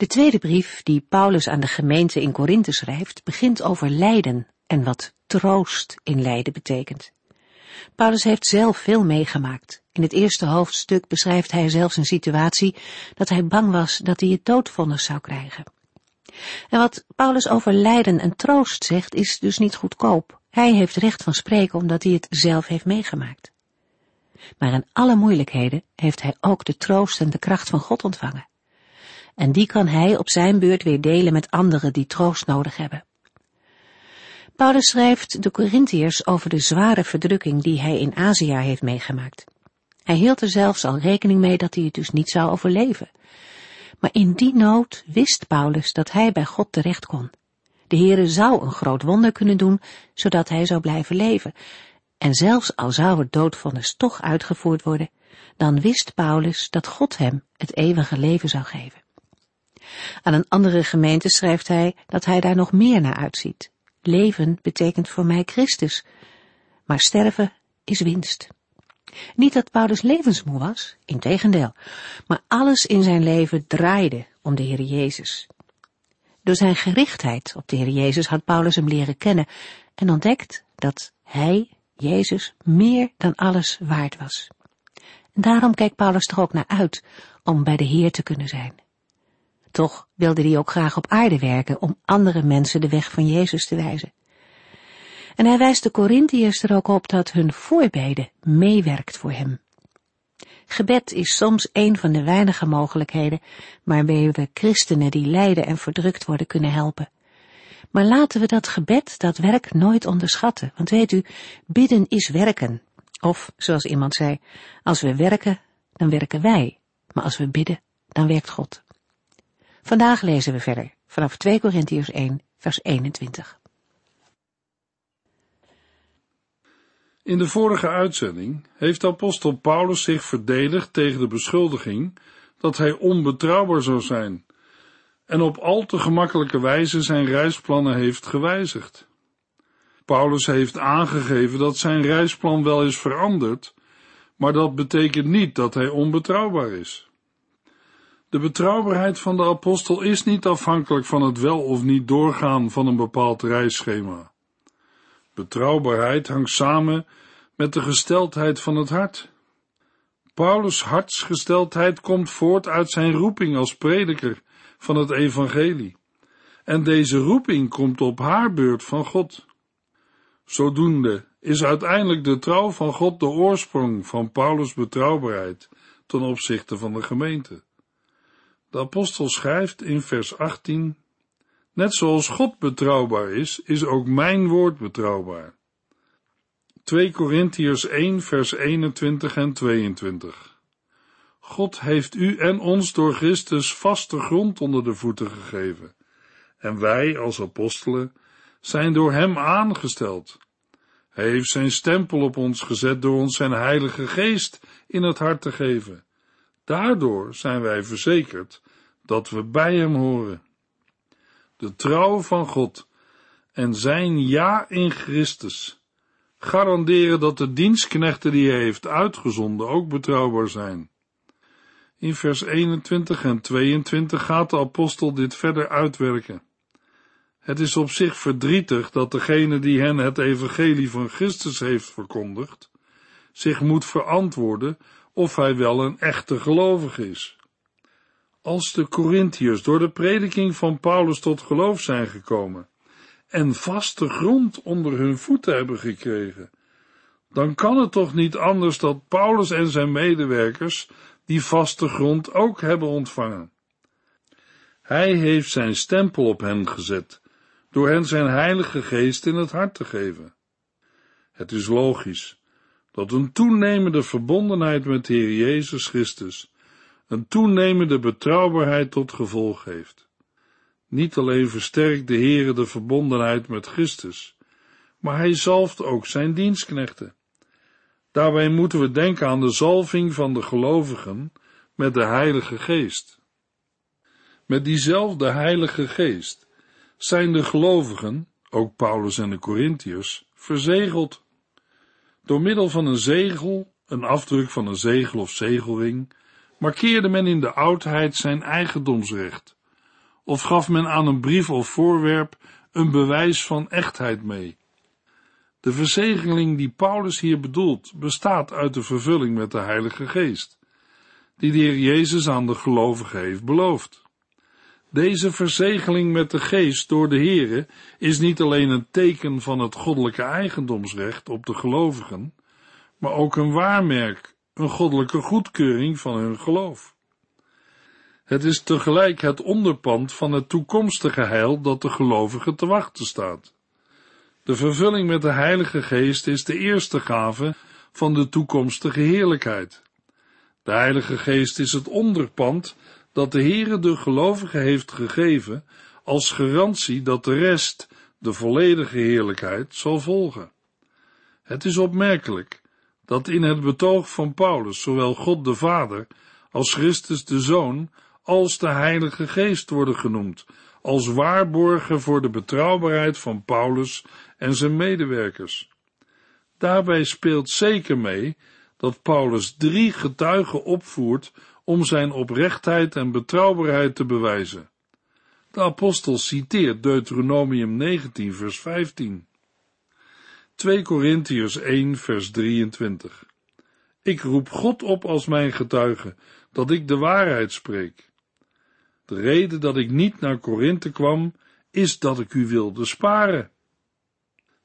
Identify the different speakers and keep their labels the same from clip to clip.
Speaker 1: De tweede brief die Paulus aan de gemeente in Korinthe schrijft, begint over lijden en wat troost in lijden betekent. Paulus heeft zelf veel meegemaakt. In het eerste hoofdstuk beschrijft hij zelfs een situatie dat hij bang was dat hij het doodvonnis zou krijgen. En wat Paulus over lijden en troost zegt, is dus niet goedkoop. Hij heeft recht van spreken omdat hij het zelf heeft meegemaakt. Maar in alle moeilijkheden heeft hij ook de troost en de kracht van God ontvangen en die kan hij op zijn beurt weer delen met anderen die troost nodig hebben. Paulus schrijft de Corinthiërs over de zware verdrukking die hij in Azië heeft meegemaakt. Hij hield er zelfs al rekening mee dat hij het dus niet zou overleven. Maar in die nood wist Paulus dat hij bij God terecht kon. De Heere zou een groot wonder kunnen doen, zodat hij zou blijven leven. En zelfs al zou het doodvonnis toch uitgevoerd worden, dan wist Paulus dat God hem het eeuwige leven zou geven. Aan een andere gemeente schrijft hij dat hij daar nog meer naar uitziet. Leven betekent voor mij Christus, maar sterven is winst. Niet dat Paulus levensmoe was, integendeel, maar alles in zijn leven draaide om de Heer Jezus. Door zijn gerichtheid op de Heer Jezus had Paulus hem leren kennen en ontdekt dat hij, Jezus, meer dan alles waard was. Daarom kijkt Paulus er ook naar uit om bij de Heer te kunnen zijn. Toch wilde hij ook graag op aarde werken om andere mensen de weg van Jezus te wijzen. En hij wijst de Corinthiërs er ook op dat hun voorbeden meewerkt voor hem. Gebed is soms een van de weinige mogelijkheden waarmee we christenen die lijden en verdrukt worden kunnen helpen. Maar laten we dat gebed, dat werk, nooit onderschatten. Want weet u, bidden is werken. Of, zoals iemand zei, als we werken, dan werken wij. Maar als we bidden, dan werkt God. Vandaag lezen we verder vanaf 2 Korintiërs 1, vers 21.
Speaker 2: In de vorige uitzending heeft apostel Paulus zich verdedigd tegen de beschuldiging dat hij onbetrouwbaar zou zijn en op al te gemakkelijke wijze zijn reisplannen heeft gewijzigd. Paulus heeft aangegeven dat zijn reisplan wel is veranderd, maar dat betekent niet dat hij onbetrouwbaar is. De betrouwbaarheid van de apostel is niet afhankelijk van het wel of niet doorgaan van een bepaald reisschema. Betrouwbaarheid hangt samen met de gesteldheid van het hart. Paulus' hartsgesteldheid komt voort uit zijn roeping als prediker van het evangelie. En deze roeping komt op haar beurt van God. Zodoende is uiteindelijk de trouw van God de oorsprong van Paulus' betrouwbaarheid ten opzichte van de gemeente. De apostel schrijft in vers 18, Net zoals God betrouwbaar is, is ook mijn woord betrouwbaar. 2 Korintiërs 1 vers 21 en 22 God heeft u en ons door Christus vaste grond onder de voeten gegeven. En wij als apostelen zijn door hem aangesteld. Hij heeft zijn stempel op ons gezet door ons zijn heilige geest in het hart te geven. Daardoor zijn wij verzekerd dat we bij hem horen. De trouw van God en zijn ja in Christus garanderen dat de dienstknechten die hij heeft uitgezonden ook betrouwbaar zijn. In vers 21 en 22 gaat de apostel dit verder uitwerken. Het is op zich verdrietig dat degene die hen het evangelie van Christus heeft verkondigd, zich moet verantwoorden of hij wel een echte gelovige is. Als de Corinthiërs door de prediking van Paulus tot geloof zijn gekomen en vaste grond onder hun voeten hebben gekregen, dan kan het toch niet anders dat Paulus en zijn medewerkers die vaste grond ook hebben ontvangen. Hij heeft zijn stempel op hen gezet, door hen zijn heilige geest in het hart te geven. Het is logisch dat een toenemende verbondenheid met de Heer Jezus Christus een toenemende betrouwbaarheid tot gevolg heeft. Niet alleen versterkt de Heere de verbondenheid met Christus, maar hij zalft ook zijn dienstknechten. Daarbij moeten we denken aan de zalving van de gelovigen met de Heilige Geest. Met diezelfde Heilige Geest zijn de gelovigen, ook Paulus en de Corinthiërs, verzegeld. Door middel van een zegel, een afdruk van een zegel of zegelring, markeerde men in de oudheid zijn eigendomsrecht, of gaf men aan een brief of voorwerp een bewijs van echtheid mee. De verzegeling die Paulus hier bedoelt, bestaat uit de vervulling met de Heilige Geest, die de Heer Jezus aan de gelovigen heeft beloofd. Deze verzegeling met de Geest door de Heere is niet alleen een teken van het goddelijke eigendomsrecht op de gelovigen, maar ook een waarmerk, een goddelijke goedkeuring van hun geloof. Het is tegelijk het onderpand van het toekomstige heil dat de gelovigen te wachten staat. De vervulling met de Heilige Geest is de eerste gave van de toekomstige heerlijkheid. De Heilige Geest is het onderpand dat de Heere de gelovigen heeft gegeven als garantie dat de rest, de volledige heerlijkheid, zal volgen. Het is opmerkelijk dat in het betoog van Paulus zowel God de Vader als Christus de Zoon als de Heilige Geest worden genoemd, als waarborgen voor de betrouwbaarheid van Paulus en zijn medewerkers. Daarbij speelt zeker mee dat Paulus drie getuigen opvoert om zijn oprechtheid en betrouwbaarheid te bewijzen. De apostel citeert Deuteronomium 19 vers 15. 2 Korintiërs 1 vers 23. Ik roep God op als mijn getuige, dat ik de waarheid spreek. De reden dat ik niet naar Korinthe kwam, is dat ik u wilde sparen.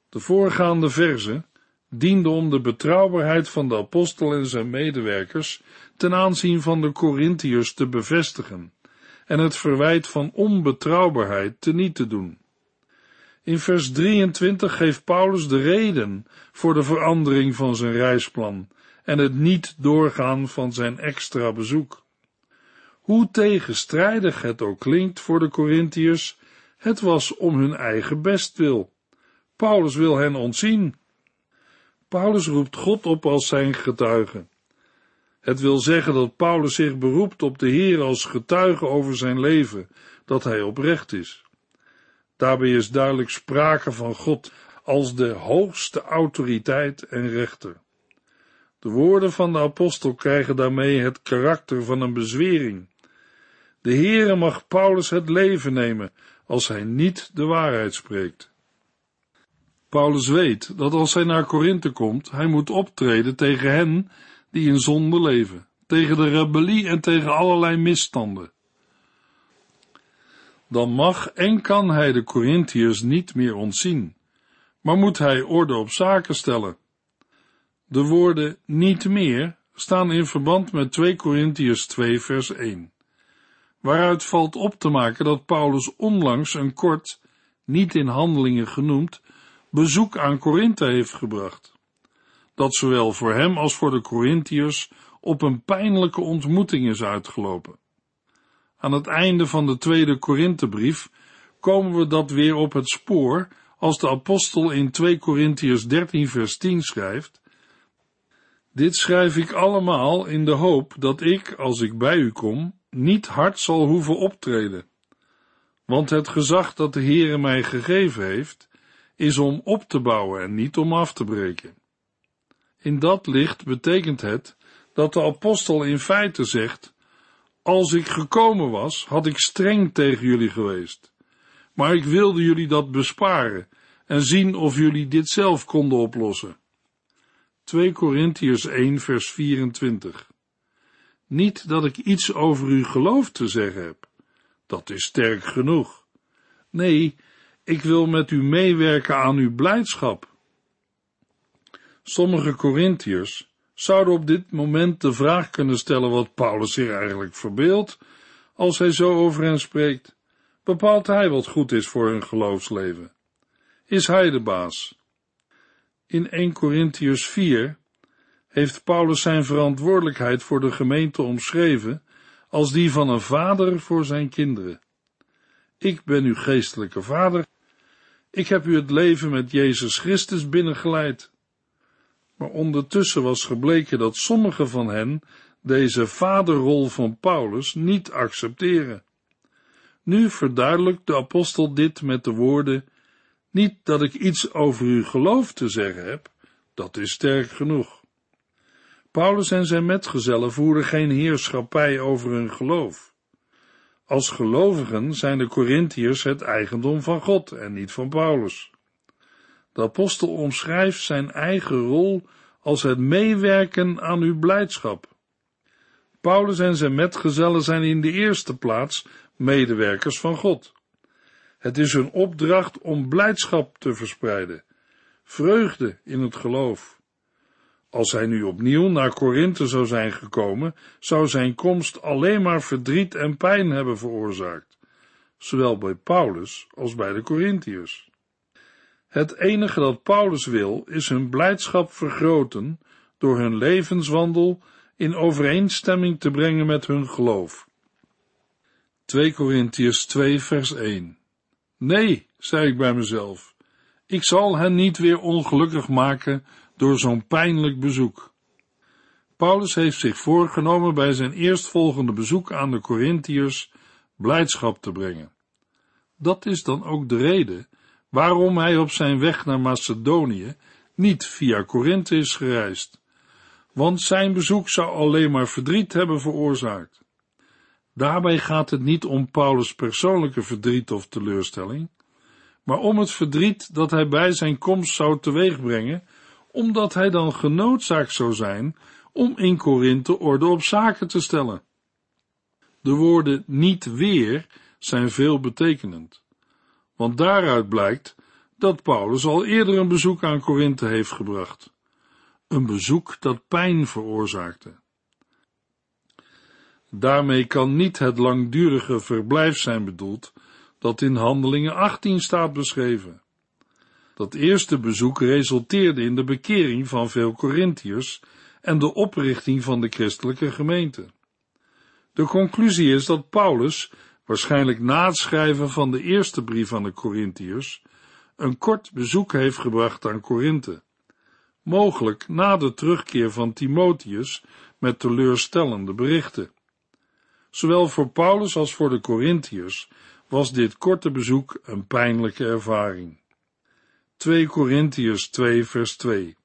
Speaker 2: De voorgaande verse diende om de betrouwbaarheid van de apostel en zijn medewerkers ten aanzien van de Corinthiërs te bevestigen en het verwijt van onbetrouwbaarheid te niet te doen. In vers 23 geeft Paulus de reden voor de verandering van zijn reisplan en het niet doorgaan van zijn extra bezoek. Hoe tegenstrijdig het ook klinkt voor de Corinthiërs, het was om hun eigen bestwil. Paulus wil hen ontzien. Paulus roept God op als zijn getuige. Het wil zeggen dat Paulus zich beroept op de Heer als getuige over zijn leven, dat hij oprecht is. Daarbij is duidelijk sprake van God als de hoogste autoriteit en rechter. De woorden van de apostel krijgen daarmee het karakter van een bezwering. De Heere mag Paulus het leven nemen als hij niet de waarheid spreekt. Paulus weet dat als hij naar Korinthe komt, hij moet optreden tegen hen die in zonde leven, tegen de rebellie en tegen allerlei misstanden. Dan mag en kan hij de Corinthiërs niet meer ontzien, maar moet hij orde op zaken stellen. De woorden niet meer staan in verband met 2 Corinthiërs 2 vers 1, waaruit valt op te maken dat Paulus onlangs een kort, niet in handelingen genoemd, bezoek aan Korinthe heeft gebracht. Dat zowel voor hem als voor de Corinthiërs op een pijnlijke ontmoeting is uitgelopen. Aan het einde van de tweede Korinthebrief komen we dat weer op het spoor als de apostel in 2 Korintiërs 13 vers 10 schrijft, Dit schrijf ik allemaal in de hoop dat ik, als ik bij u kom, niet hard zal hoeven optreden. Want het gezag dat de Heere mij gegeven heeft, is om op te bouwen en niet om af te breken. In dat licht betekent het dat de apostel in feite zegt, als ik gekomen was, had ik streng tegen jullie geweest. Maar ik wilde jullie dat besparen en zien of jullie dit zelf konden oplossen. 2 Korintiërs 1 vers 24 Niet dat ik iets over uw geloof te zeggen heb. Dat is sterk genoeg. Nee, ik wil met u meewerken aan uw blijdschap. Sommige Corinthiërs zouden op dit moment de vraag kunnen stellen wat Paulus zich eigenlijk verbeeldt als hij zo over hen spreekt. Bepaalt hij wat goed is voor hun geloofsleven? Is hij de baas? In 1 Corinthiërs 4 heeft Paulus zijn verantwoordelijkheid voor de gemeente omschreven als die van een vader voor zijn kinderen. ik ben uw geestelijke vader. Ik heb u het leven met Jezus Christus binnengeleid. Maar ondertussen was gebleken dat sommige van hen deze vaderrol van Paulus niet accepteren. Nu verduidelijkt de apostel dit met de woorden, niet dat ik iets over uw geloof te zeggen heb, dat is sterk genoeg. Paulus en zijn metgezellen voeren geen heerschappij over hun geloof. Als gelovigen zijn de Corinthiërs het eigendom van God en niet van Paulus. De apostel omschrijft zijn eigen rol als het meewerken aan uw blijdschap. Paulus en zijn metgezellen zijn in de eerste plaats medewerkers van God. Het is hun opdracht om blijdschap te verspreiden, vreugde in het geloof. Als hij nu opnieuw naar Korinthe zou zijn gekomen, zou zijn komst alleen maar verdriet en pijn hebben veroorzaakt, zowel bij Paulus als bij de Corinthiërs. Het enige dat Paulus wil, is hun blijdschap vergroten door hun levenswandel in overeenstemming te brengen met hun geloof. 2 Corinthiërs 2 vers 1 Nee, zei ik bij mezelf, ik zal hen niet weer ongelukkig maken door zo'n pijnlijk bezoek. Paulus heeft zich voorgenomen bij zijn eerstvolgende bezoek aan de Corinthiërs blijdschap te brengen. Dat is dan ook de reden waarom hij op zijn weg naar Macedonië niet via Korinthe is gereisd, want zijn bezoek zou alleen maar verdriet hebben veroorzaakt. Daarbij gaat het niet om Paulus' persoonlijke verdriet of teleurstelling, maar om het verdriet dat hij bij zijn komst zou teweegbrengen, omdat hij dan genoodzaakt zou zijn om in Korinthe orde op zaken te stellen. De woorden niet weer zijn veel betekenend, want daaruit blijkt dat Paulus al eerder een bezoek aan Korinthe heeft gebracht. Een bezoek dat pijn veroorzaakte. Daarmee kan niet het langdurige verblijf zijn bedoeld dat in Handelingen 18 staat beschreven. Dat eerste bezoek resulteerde in de bekering van veel Corinthiërs en de oprichting van de christelijke gemeente. De conclusie is dat Paulus, waarschijnlijk na het schrijven van de eerste brief aan de Corinthiërs, een kort bezoek heeft gebracht aan Korinthe, mogelijk na de terugkeer van Timotheus met teleurstellende berichten. Zowel voor Paulus als voor de Corinthiërs was dit korte bezoek een pijnlijke ervaring. 2 Corinthiërs 2 vers 2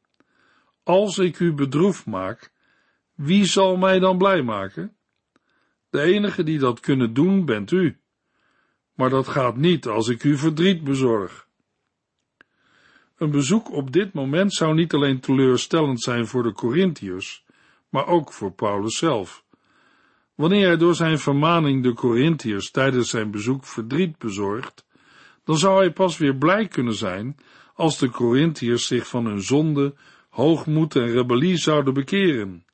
Speaker 2: Als ik u bedroefd maak, wie zal mij dan blij maken? De enige die dat kunnen doen, bent u. Maar dat gaat niet als ik u verdriet bezorg. Een bezoek op dit moment zou niet alleen teleurstellend zijn voor de Corinthiërs, maar ook voor Paulus zelf. Wanneer hij door zijn vermaning de Corinthiërs tijdens zijn bezoek verdriet bezorgt, dan zou hij pas weer blij kunnen zijn als de Corinthiërs zich van hun zonde, hoogmoed en rebellie zouden bekeren.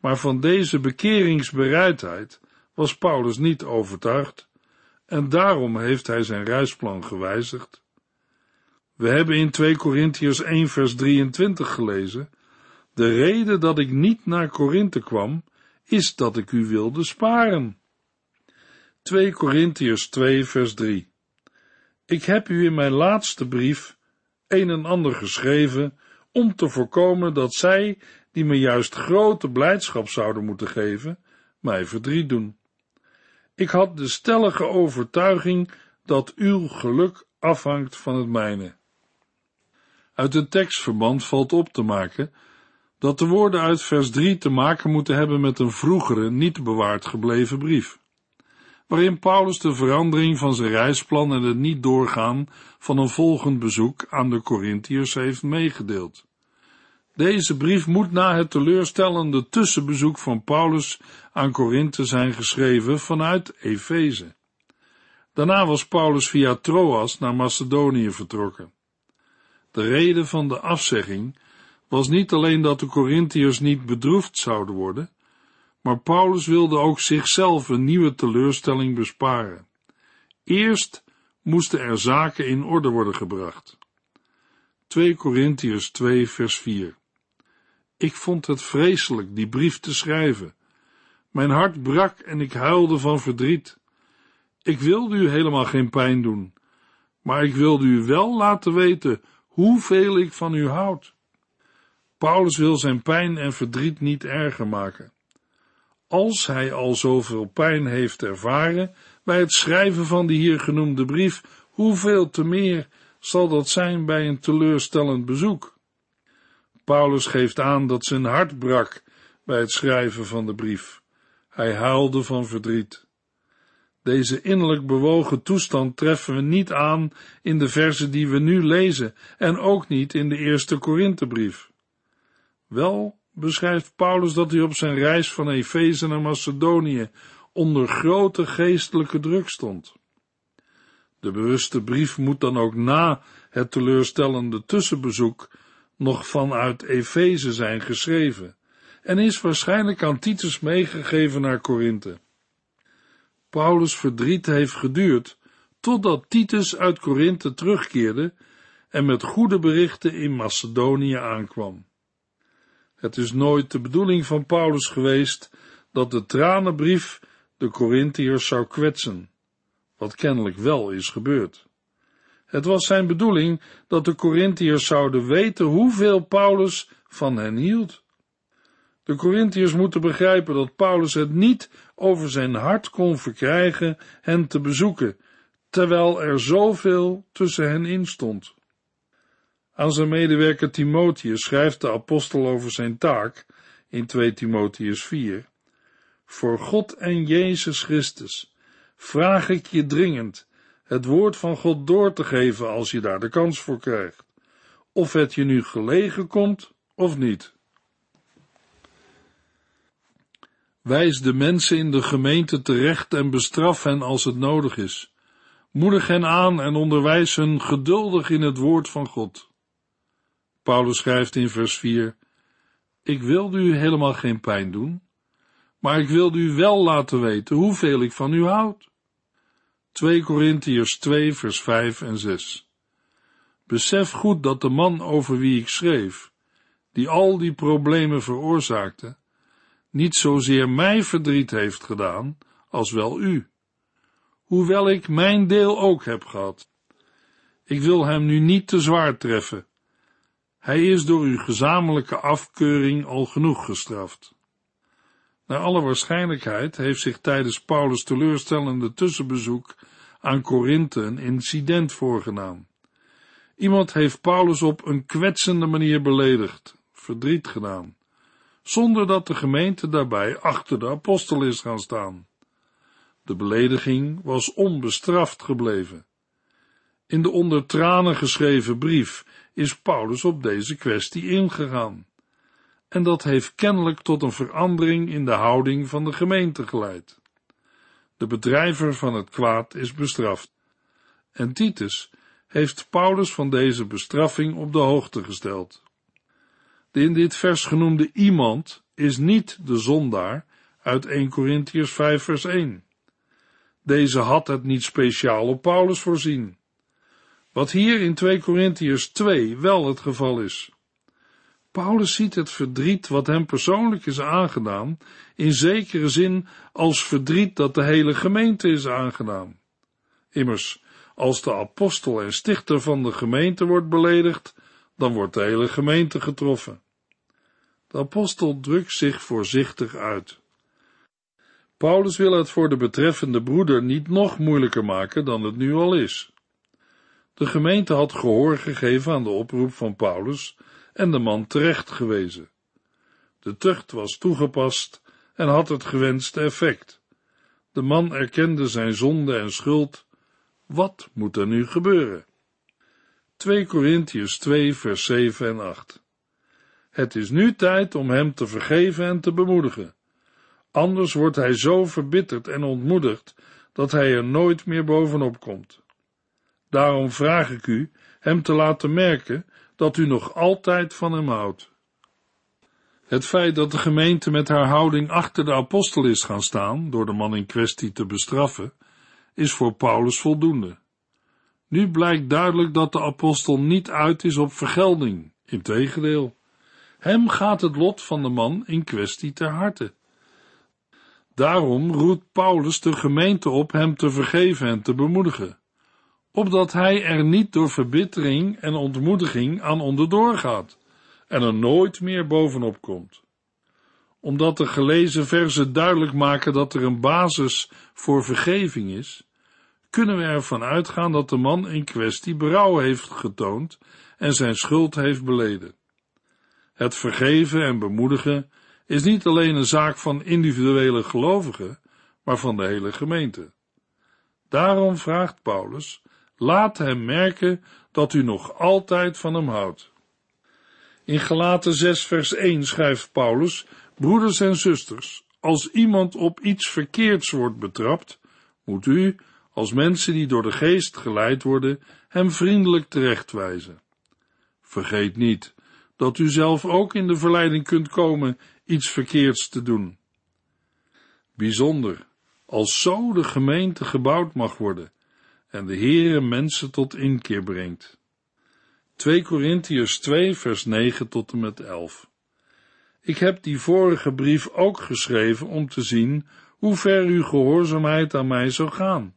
Speaker 2: Maar van deze bekeringsbereidheid was Paulus niet overtuigd, en daarom heeft hij zijn reisplan gewijzigd. We hebben in 2 Corinthiërs 1 vers 23 gelezen, de reden dat ik niet naar Korinthe kwam, is dat ik u wilde sparen. 2 Corinthiërs 2 vers 3 Ik heb u in mijn laatste brief een en ander geschreven om te voorkomen dat zij, die me juist grote blijdschap zouden moeten geven, mij verdriet doen. Ik had de stellige overtuiging dat uw geluk afhangt van het mijne. Uit het tekstverband valt op te maken dat de woorden uit vers 3 te maken moeten hebben met een vroegere, niet bewaard gebleven brief, waarin Paulus de verandering van zijn reisplan en het niet doorgaan van een volgend bezoek aan de Corinthiërs heeft meegedeeld. Deze brief moet na het teleurstellende tussenbezoek van Paulus aan Korinthe zijn geschreven vanuit Efeze. Daarna was Paulus via Troas naar Macedonië vertrokken. De reden van de afzegging was niet alleen dat de Corinthiërs niet bedroefd zouden worden, maar Paulus wilde ook zichzelf een nieuwe teleurstelling besparen. Eerst moesten er zaken in orde worden gebracht. 2 Corinthiërs 2 vers 4 Ik vond het vreselijk die brief te schrijven. Mijn hart brak en ik huilde van verdriet. Ik wilde u helemaal geen pijn doen, maar ik wilde u wel laten weten hoeveel ik van u houd. Paulus wil zijn pijn en verdriet niet erger maken. Als hij al zoveel pijn heeft ervaren bij het schrijven van de hier genoemde brief, hoeveel te meer zal dat zijn bij een teleurstellend bezoek? Paulus geeft aan dat zijn hart brak bij het schrijven van de brief. Hij huilde van verdriet. Deze innerlijk bewogen toestand treffen we niet aan in de verzen die we nu lezen en ook niet in de eerste Korinthebrief. Wel beschrijft Paulus dat hij op zijn reis van Efeze naar Macedonië onder grote geestelijke druk stond. De bewuste brief moet dan ook na het teleurstellende tussenbezoek nog vanuit Efeze zijn geschreven en is waarschijnlijk aan Titus meegegeven naar Korinthe. Paulus' verdriet heeft geduurd totdat Titus uit Korinthe terugkeerde en met goede berichten in Macedonië aankwam. Het is nooit de bedoeling van Paulus geweest dat de tranenbrief de Corinthiërs zou kwetsen, wat kennelijk wel is gebeurd. Het was zijn bedoeling dat de Corinthiërs zouden weten hoeveel Paulus van hen hield. De Corinthiërs moeten begrijpen dat Paulus het niet over zijn hart kon verkrijgen hen te bezoeken, terwijl er zoveel tussen hen in stond. Aan zijn medewerker Timotheus schrijft de apostel over zijn taak in 2 Timotheus 4. Voor God en Jezus Christus vraag ik je dringend het woord van God door te geven als je daar de kans voor krijgt, of het je nu gelegen komt of niet. Wijs de mensen in de gemeente terecht en bestraf hen als het nodig is. Moedig hen aan en onderwijs hen geduldig in het woord van God. Paulus schrijft in vers 4: Ik wilde u helemaal geen pijn doen, maar ik wilde u wel laten weten hoeveel ik van u houd. 2 Korintiërs 2 vers 5 en 6 Besef goed dat de man over wie ik schreef, die al die problemen veroorzaakte, niet zozeer mij verdriet heeft gedaan, als wel u, hoewel ik mijn deel ook heb gehad. Ik wil hem nu niet te zwaar treffen. Hij is door uw gezamenlijke afkeuring al genoeg gestraft. Naar alle waarschijnlijkheid heeft zich tijdens Paulus' teleurstellende tussenbezoek aan Korinthe een incident voorgedaan. Iemand heeft Paulus op een kwetsende manier beledigd, verdriet gedaan zonder dat de gemeente daarbij achter de apostel is gaan staan. De belediging was onbestraft gebleven. In de onder tranen geschreven brief is Paulus op deze kwestie ingegaan. En dat heeft kennelijk tot een verandering in de houding van de gemeente geleid. De bedrijver van het kwaad is bestraft. En Titus heeft Paulus van deze bestraffing op de hoogte gesteld. De in dit vers genoemde iemand is niet de zondaar uit 1 Corinthians 5 vers 1. Deze had het niet speciaal op Paulus voorzien. Wat hier in 2 Corinthians 2 wel het geval is. Paulus ziet het verdriet wat hem persoonlijk is aangedaan, in zekere zin als verdriet dat de hele gemeente is aangedaan. Immers, als de apostel en stichter van de gemeente wordt beledigd, dan wordt de hele gemeente getroffen. De apostel drukt zich voorzichtig uit. Paulus wil het voor de betreffende broeder niet nog moeilijker maken dan het nu al is. De gemeente had gehoor gegeven aan de oproep van Paulus en de man terecht gewezen. De tucht was toegepast en had het gewenste effect. De man erkende zijn zonde en schuld. Wat moet er nu gebeuren? 2 Korintiërs 2 vers 7 en 8 Het is nu tijd om hem te vergeven en te bemoedigen. Anders wordt hij zo verbitterd en ontmoedigd dat hij er nooit meer bovenop komt. Daarom vraag ik u hem te laten merken dat u nog altijd van hem houdt. Het feit dat de gemeente met haar houding achter de apostel is gaan staan, door de man in kwestie te bestraffen, is voor Paulus voldoende. Nu blijkt duidelijk dat de apostel niet uit is op vergelding, integendeel. Hem gaat het lot van de man in kwestie ter harte. Daarom roept Paulus de gemeente op hem te vergeven en te bemoedigen, opdat hij er niet door verbittering en ontmoediging aan onderdoor gaat en er nooit meer bovenop komt. Omdat de gelezen verzen duidelijk maken dat er een basis voor vergeving is, kunnen we ervan uitgaan dat de man in kwestie berouw heeft getoond en zijn schuld heeft beleden. Het vergeven en bemoedigen is niet alleen een zaak van individuele gelovigen, maar van de hele gemeente. Daarom vraagt Paulus, laat hem merken dat u nog altijd van hem houdt. In Galaten 6 vers 1 schrijft Paulus, broeders en zusters, als iemand op iets verkeerds wordt betrapt, moet u, als mensen die door de geest geleid worden, hem vriendelijk terechtwijzen. Vergeet niet dat u zelf ook in de verleiding kunt komen iets verkeerds te doen. Bijzonder, als zo de gemeente gebouwd mag worden en de Heere mensen tot inkeer brengt. 2 Korintiërs 2 vers 9 tot en met 11 Ik heb die vorige brief ook geschreven om te zien hoe ver uw gehoorzaamheid aan mij zou gaan.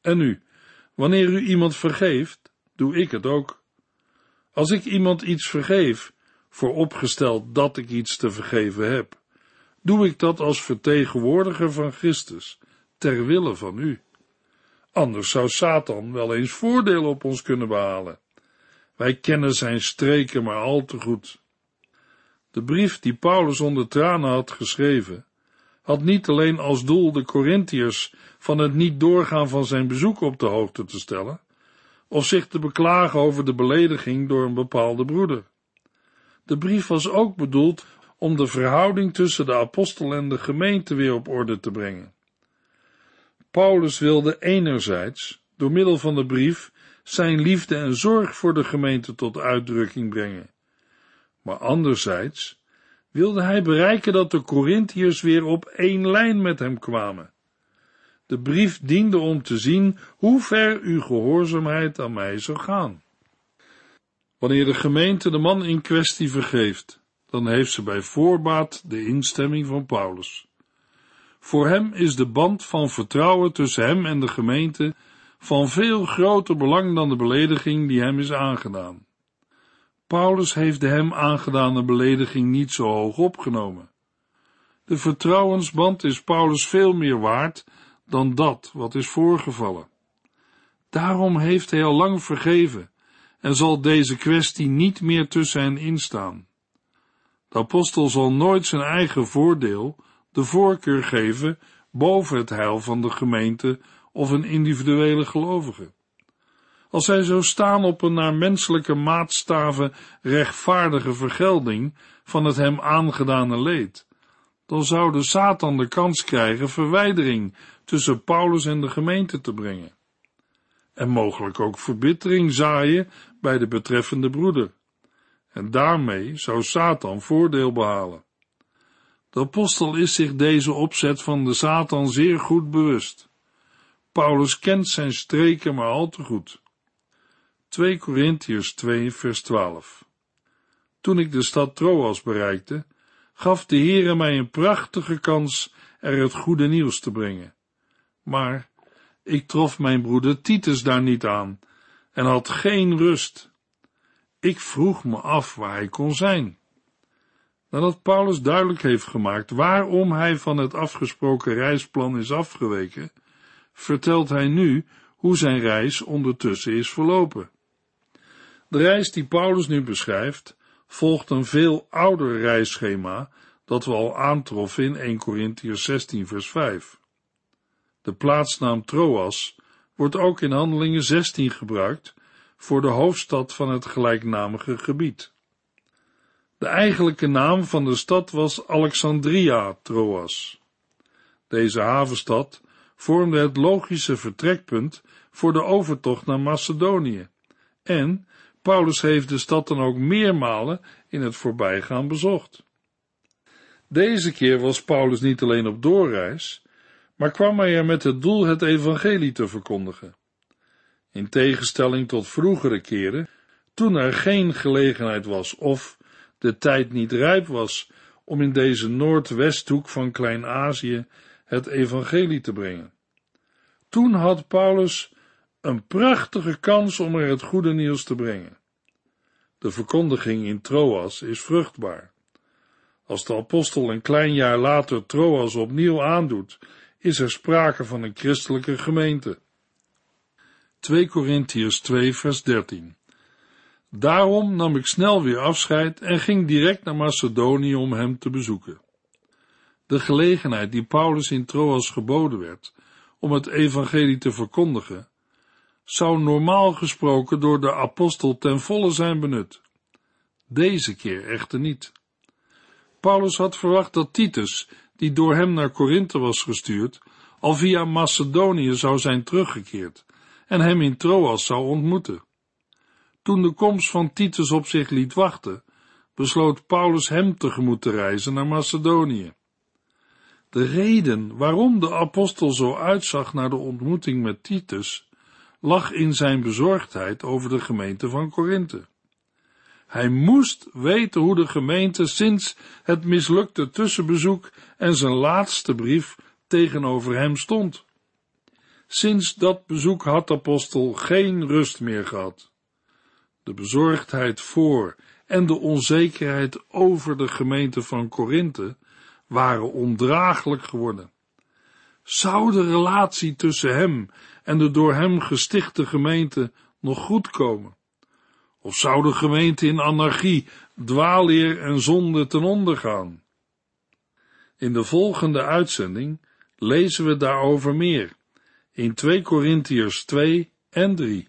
Speaker 2: En nu, wanneer u iemand vergeeft, doe ik het ook. Als ik iemand iets vergeef, vooropgesteld dat ik iets te vergeven heb, doe ik dat als vertegenwoordiger van Christus, ter wille van u. Anders zou Satan wel eens voordeel op ons kunnen behalen. Wij kennen zijn streken maar al te goed. De brief die Paulus onder tranen had geschreven, had niet alleen als doel de Corinthiërs van het niet doorgaan van zijn bezoek op de hoogte te stellen, of zich te beklagen over de belediging door een bepaalde broeder. De brief was ook bedoeld om de verhouding tussen de apostel en de gemeente weer op orde te brengen. Paulus wilde enerzijds, door middel van de brief, zijn liefde en zorg voor de gemeente tot uitdrukking brengen. Maar anderzijds wilde hij bereiken dat de Corinthiërs weer op één lijn met hem kwamen. De brief diende om te zien hoe ver uw gehoorzaamheid aan mij zou gaan. Wanneer de gemeente de man in kwestie vergeeft, dan heeft ze bij voorbaat de instemming van Paulus. Voor hem is de band van vertrouwen tussen hem en de gemeente van veel groter belang dan de belediging die hem is aangedaan. Paulus heeft de hem aangedane belediging niet zo hoog opgenomen. De vertrouwensband is Paulus veel meer waard dan dat wat is voorgevallen. Daarom heeft hij al lang vergeven en zal deze kwestie niet meer tussen hen instaan. De apostel zal nooit zijn eigen voordeel de voorkeur geven boven het heil van de gemeente of een individuele gelovige. Als zij zo staan op een naar menselijke maatstaven rechtvaardige vergelding van het hem aangedane leed, dan zou de Satan de kans krijgen verwijdering tussen Paulus en de gemeente te brengen. En mogelijk ook verbittering zaaien bij de betreffende broeder. En daarmee zou Satan voordeel behalen. De apostel is zich deze opzet van de Satan zeer goed bewust. Paulus kent zijn streken maar al te goed. 2 Korintiërs 2 vers 12 Toen ik de stad Troas bereikte, gaf de Heere mij een prachtige kans er het goede nieuws te brengen. Maar ik trof mijn broeder Titus daar niet aan en had geen rust. Ik vroeg me af waar hij kon zijn. Nadat Paulus duidelijk heeft gemaakt waarom hij van het afgesproken reisplan is afgeweken, vertelt hij nu hoe zijn reis ondertussen is verlopen. De reis die Paulus nu beschrijft, volgt een veel ouder reisschema dat we al aantroffen in 1 Corinthians 16 vers 5. De plaatsnaam Troas wordt ook in Handelingen 16 gebruikt voor de hoofdstad van het gelijknamige gebied. De eigenlijke naam van de stad was Alexandria Troas. Deze havenstad vormde het logische vertrekpunt voor de overtocht naar Macedonië. En Paulus heeft de stad dan ook meermalen in het voorbijgaan bezocht. Deze keer was Paulus niet alleen op doorreis, maar kwam hij er met het doel het evangelie te verkondigen. In tegenstelling tot vroegere keren, toen er geen gelegenheid was of de tijd niet rijp was om in deze noordwesthoek van Klein-Azië het evangelie te brengen. Toen had Paulus een prachtige kans om er het goede nieuws te brengen. De verkondiging in Troas is vruchtbaar. Als de apostel een klein jaar later Troas opnieuw aandoet, is er sprake van een christelijke gemeente. 2 Korintiërs 2 vers 13 Daarom nam ik snel weer afscheid en ging direct naar Macedonië om hem te bezoeken. De gelegenheid die Paulus in Troas geboden werd om het evangelie te verkondigen, zou normaal gesproken door de apostel ten volle zijn benut. Deze keer echter niet. Paulus had verwacht dat Titus, die door hem naar Korinthe was gestuurd, al via Macedonië zou zijn teruggekeerd en hem in Troas zou ontmoeten. Toen de komst van Titus op zich liet wachten, besloot Paulus hem tegemoet te reizen naar Macedonië. De reden waarom de apostel zo uitzag naar de ontmoeting met Titus, lag in zijn bezorgdheid over de gemeente van Korinthe. Hij moest weten hoe de gemeente sinds het mislukte tussenbezoek en zijn laatste brief tegenover hem stond. Sinds dat bezoek had de apostel geen rust meer gehad. De bezorgdheid voor en de onzekerheid over de gemeente van Korinthe waren ondraaglijk geworden. Zou de relatie tussen hem en de door hem gestichte gemeente nog goed komen? Of zou de gemeente in anarchie, dwaalleer en zonde ten onder gaan? In de volgende uitzending lezen we daarover meer in 2 Korintiërs 2 en 3.